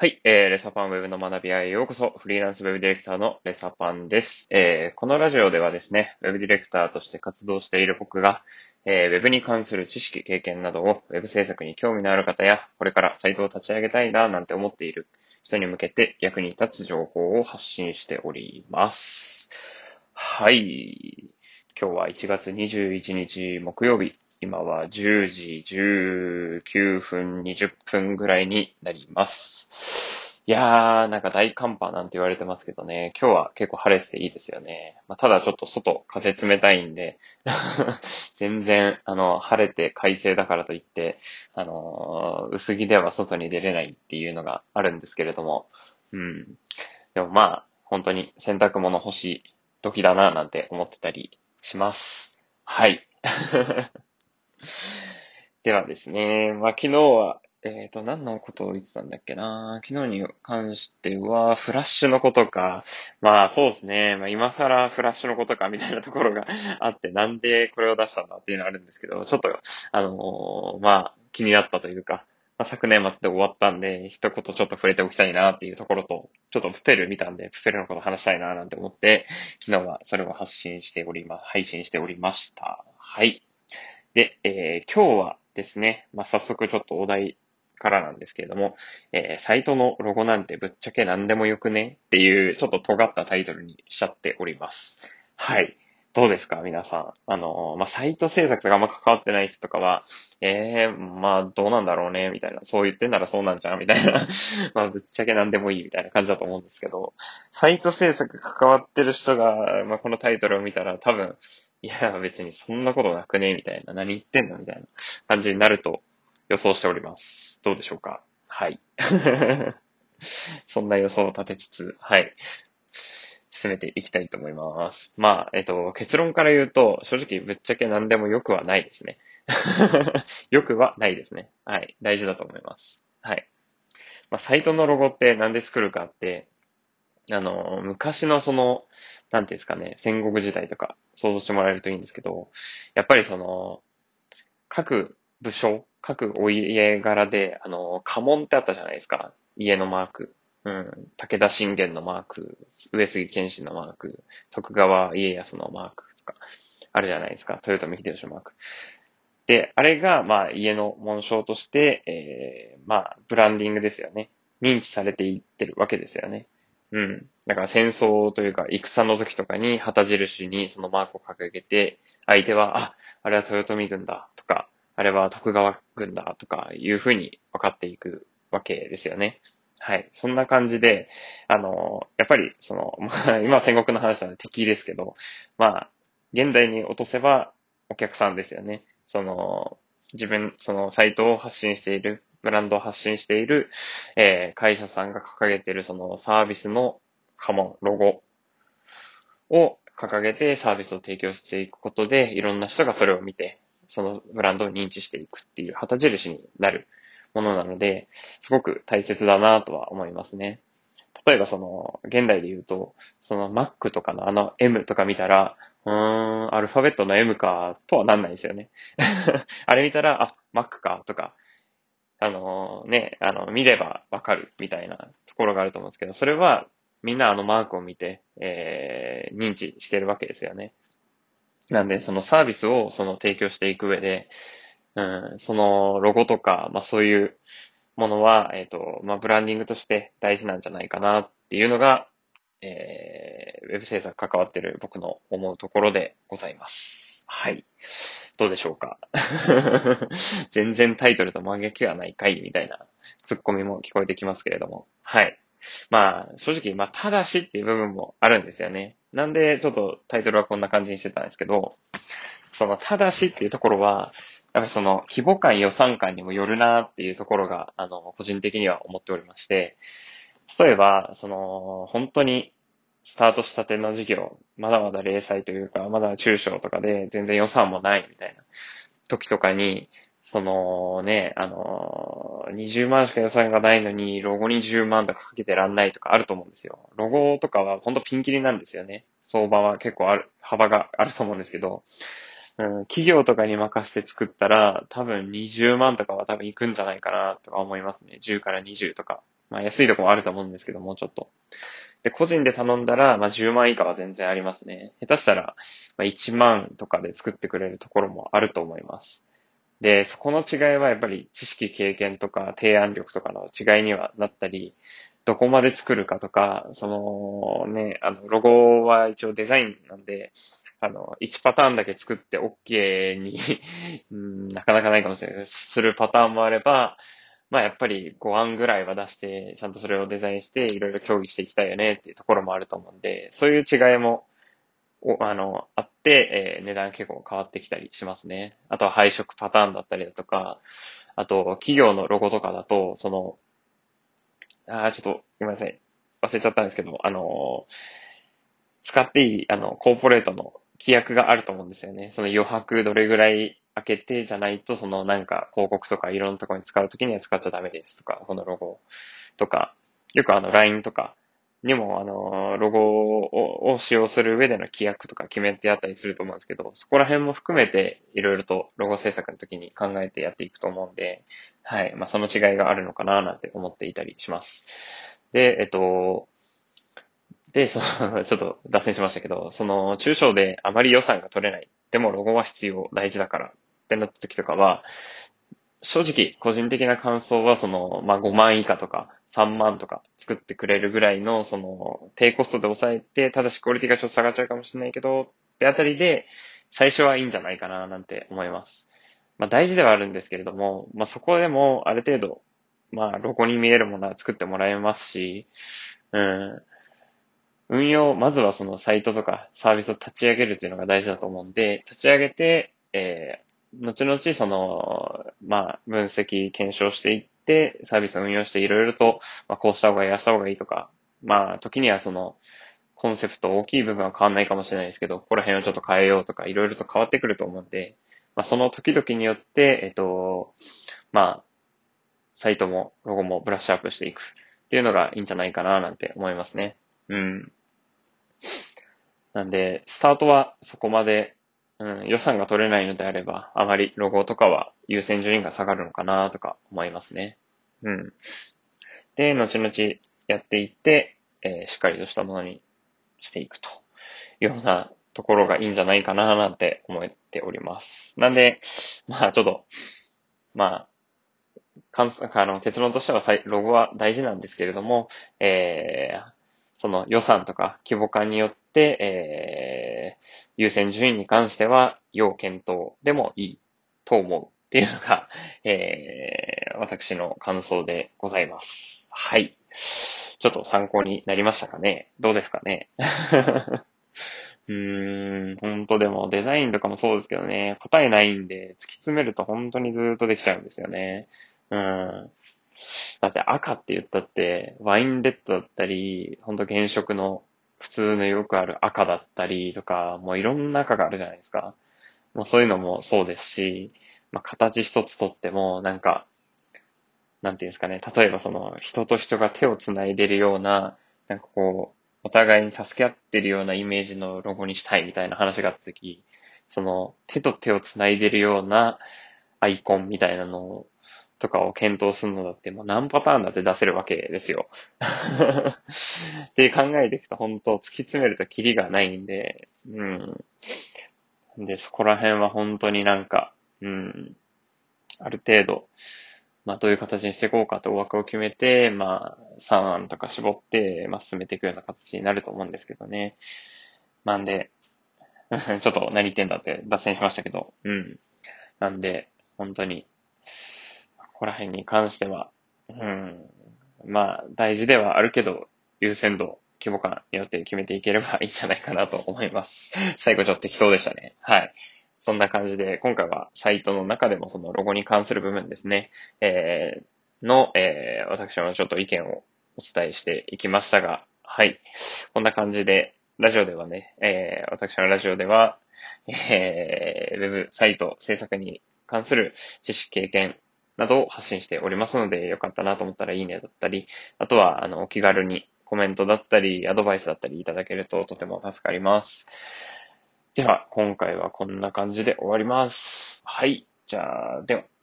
はい、えー、レサパンウェブの学び屋へようこそ、フリーランスウェブディレクターのレサパンです。えー、このラジオではですね、ウェブディレクターとして活動している僕が、えー、ウェブに関する知識、経験などを、ウェブ制作に興味のある方や、これからサイトを立ち上げたいな、なんて思っている人に向けて役に立つ情報を発信しております。はい。今日は1月21日木曜日。今は10時19分20分ぐらいになります。いやー、なんか大寒波なんて言われてますけどね、今日は結構晴れてていいですよね。まあ、ただちょっと外風冷たいんで、全然、あの、晴れて快晴だからといって、あのー薄着では外に出れないっていうのがあるんですけれども、うん。でもまあ、本当に洗濯物欲しい時だななんて思ってたりします。はい。ではですね、まあ昨日は、えっ、と、何のことを言ってたんだっけな？昨日に関しては、フラッシュのことか。まあそうですね。まあ今更フラッシュのことかみたいなところが あって、なんでこれを出したんだっていうのがあるんですけど、ちょっと、あのーまあ気になったというか、まあ、昨年末で終わったんで、一言ちょっと触れておきたいなっていうところと、ちょっとプペル見たんで、プペルのこと話したいななんて思って、昨日はそれを発信しておりま、配信しておりました。はい。で、えー今日はですね、まあ、早速ちょっとお題からなんですけれども、えーサイトのロゴなんてぶっちゃけ何でもよくねっていうちょっと尖ったタイトルにしちゃっております。はい。どうですか？皆さん。あのまあ、サイト制作とかあんま関わってない人とかは、えー、まあ、どうなんだろうね？みたいな。そう言ってんならそうなんじゃん？みたいな。まあ、ぶっちゃけ何でもいいみたいな感じだと思うんですけど、サイト制作関わってる人が、まあ、このタイトルを見たら多分、いや、別にそんなことなくね？みたいな。何言ってんの？みたいな感じになると予想しております。どうでしょうか？はい。そんな予想を立てつつ、はい。進めていきたいと思います。まあ、えっと、結論から言うと、正直ぶっちゃけ何でも良くはないですね。良くはないですね。はい。大事だと思います。はい。まあ、サイトのロゴって何で作るかって、あの、昔のその、なんていうんですかね、戦国時代とか想像してもらえるといいんですけど、やっぱりその、各武将、各お家柄で、あの、家紋ってあったじゃないですか。家のマーク。うん。武田信玄のマーク、上杉謙信のマーク、徳川家康のマークとか、あるじゃないですか。豊臣秀吉のマーク。で、あれが、まあ、家の紋章として、えー、まあ、ブランディングですよね。認知されていってるわけですよね。うん。だから戦争というか、戦の時とかに旗印にそのマークを掲げて、相手は、あ、あれは豊臣軍だとか、あれは徳川軍だとかいうふうに分かっていくわけですよね。はい。そんな感じで、あの、やっぱり、その、まあ、今戦国の話なので敵ですけど、まあ、現代に落とせばお客さんですよね。その、自分、そのサイトを発信している、ブランドを発信している、えー会社さんが掲げているそのサービスの家紋、ロゴを掲げてサービスを提供していくことで、いろんな人がそれを見て、そのブランドを認知していくっていう旗印になるものなので、すごく大切だなとは思いますね。例えばその、現代で言うと、その Mac とかのあの M とか見たら、うーん、アルファベットの M か、とはなんないですよね。あれ見たら、あ、Mac か、とか、あのね、あの、見ればわかる、みたいなところがあると思うんですけど、それは、みんなあのマークを見て、えー、認知してるわけですよね。なんで、そのサービスをその提供していく上で、うん、そのロゴとか、まあそういうものは、えっ、と、まあブランディングとして大事なんじゃないかなっていうのが、えー、ウェブ制作関わってる僕の思うところでございます。はい。どうでしょうか？全然タイトルと真逆はないかいみたいなツッコミも聞こえてきますけれども。はい。まあ、正直、まあ、ただしっていう部分もあるんですよね。なんで、ちょっとタイトルはこんな感じにしてたんですけど、その、ただしっていうところは、やっぱりその、規模感、予算感にもよるなっていうところが、あの、個人的には思っておりまして、例えば、その、本当に、スタートしたての事業、まだまだ零細というか、まだ中小とかで全然予算もないみたいな時とかに、そのね、あの、20万しか予算がないのに、ロゴに10万とかかけてらんないとかあると思うんですよ。ロゴとかは本当ピンキリなんですよね。相場は結構ある、幅があると思うんですけど、うん、企業とかに任せて作ったら、多分20万とかは多分行くんじゃないかなとか思いますね。10から20とか。まあ安いとこもあると思うんですけど、もうちょっと。で、個人で頼んだら、まあ10万以下は全然ありますね。下手したら、まあ1万とかで作ってくれるところもあると思います。で、そこの違いはやっぱり知識、経験とか提案力とかの違いにはなったり、どこまで作るかとか、そのね、あの、ロゴは一応デザインなんで、あの、1パターンだけ作って OK に うん、なかなかないかもしれないです。するパターンもあれば、まあやっぱり5案ぐらいは出して、ちゃんとそれをデザインして、いろいろ協議していきたいよねっていうところもあると思うんで、そういう違いも、おあの、あって、えー、値段結構変わってきたりしますね。あとは配色パターンだったりだとか、あと、企業のロゴとかだと、その、あちょっと、ごめんなさい。忘れちゃったんですけど、あの使っていい、あの、コーポレートの規約があると思うんですよね。その余白どれぐらい開けてじゃないと、そのなんか広告とかいろんなところに使うときには使っちゃダメですとか、このロゴとか、よくあの LINE とかにもあの、ロゴを使用する上での規約とか決めてあったりすると思うんですけど、そこら辺も含めていろいろとロゴ制作の時に考えてやっていくと思うんで、はい。まあその違いがあるのかななんて思っていたりします。で、えっと、で、その、ちょっと脱線しましたけど、その、中小であまり予算が取れない。でもロゴは必要、大事だからってなった時とかは、正直、個人的な感想は、その、まあ、5万以下とか、3万とか作ってくれるぐらいの、その、低コストで抑えて、ただしクオリティがちょっと下がっちゃうかもしれないけど、ってあたりで、最初はいいんじゃないかな、なんて思います。まあ、大事ではあるんですけれども、まあ、そこでも、ある程度、まあ、ロゴに見えるものは作ってもらえますし、うん、運用、まずはそのサイトとかサービスを立ち上げるっていうのが大事だと思うんで、立ち上げて、えー、後々その、まあ、分析、検証していって、サービスを運用していろいろと、まあ、こうした方がいい、あした方がいいとか、まあ、時にはその、コンセプト大きい部分は変わんないかもしれないですけど、ここら辺をちょっと変えようとか、いろいろと変わってくると思うんで、まあ、その時々によって、えっと、まあ、サイトもロゴもブラッシュアップしていくっていうのがいいんじゃないかななんて思いますね。うん。なんで、スタートはそこまで、うん、予算が取れないのであれば、あまりロゴとかは優先順位が下がるのかなとか思いますね。うん。で、後々やっていって、えー、しっかりとしたものにしていくというようなところがいいんじゃないかななんて思っております。なんで、まあちょっと、まあ、あの結論としてはロゴは大事なんですけれども、えー、その予算とか規模感によって、えー、優先順位に関しては要検討でもいいと思うっていうのが、えー、私の感想でございます。はい。ちょっと参考になりましたかね？どうですかね？うーん、本当でもデザインとかもそうですけどね、答えないんで突き詰めると本当にずっとできちゃうんですよね。うん。だって赤って言ったって、ワインレッドだったり、ほんと原色の普通のよくある赤だったりとか、もういろんな赤があるじゃないですか。もうそういうのもそうですし、まあ、形一つとっても、なんか、なんていうんですかね、例えばその人と人が手を繋いでるような、なんかこう、お互いに助け合ってるようなイメージのロゴにしたいみたいな話があった時、その手と手を繋いでるようなアイコンみたいなのをとかを検討するのだって、もう何パターンだって出せるわけですよ。って考えていくと本当突き詰めるとキリがないんで、うん。で、そこら辺は本当になんか、うん。ある程度、まあどういう形にしていこうかと枠を決めて、まあ3案とか絞って、まあ進めていくような形になると思うんですけどね。なんで、ちょっと何言ってんだって脱線しましたけど、うん。なんで、本当に、こら辺に関しては、うん、まあ、大事ではあるけど、優先度、規模感によって決めていければいいんじゃないかなと思います。最後ちょっと適当でしたね。はい。そんな感じで、今回はサイトの中でもそのロゴに関する部分ですね、えー、の、えー、私のちょっと意見をお伝えしていきましたが、はい。こんな感じで、ラジオではね、えー、私のラジオでは、えー、ウェブサイト制作に関する知識経験、などを発信しておりますので、よかったなと思ったらいいねだったり、あとは、あの、お気軽にコメントだったり、アドバイスだったりいただけるととても助かります。では、今回はこんな感じで終わります。はい。じゃあ、では。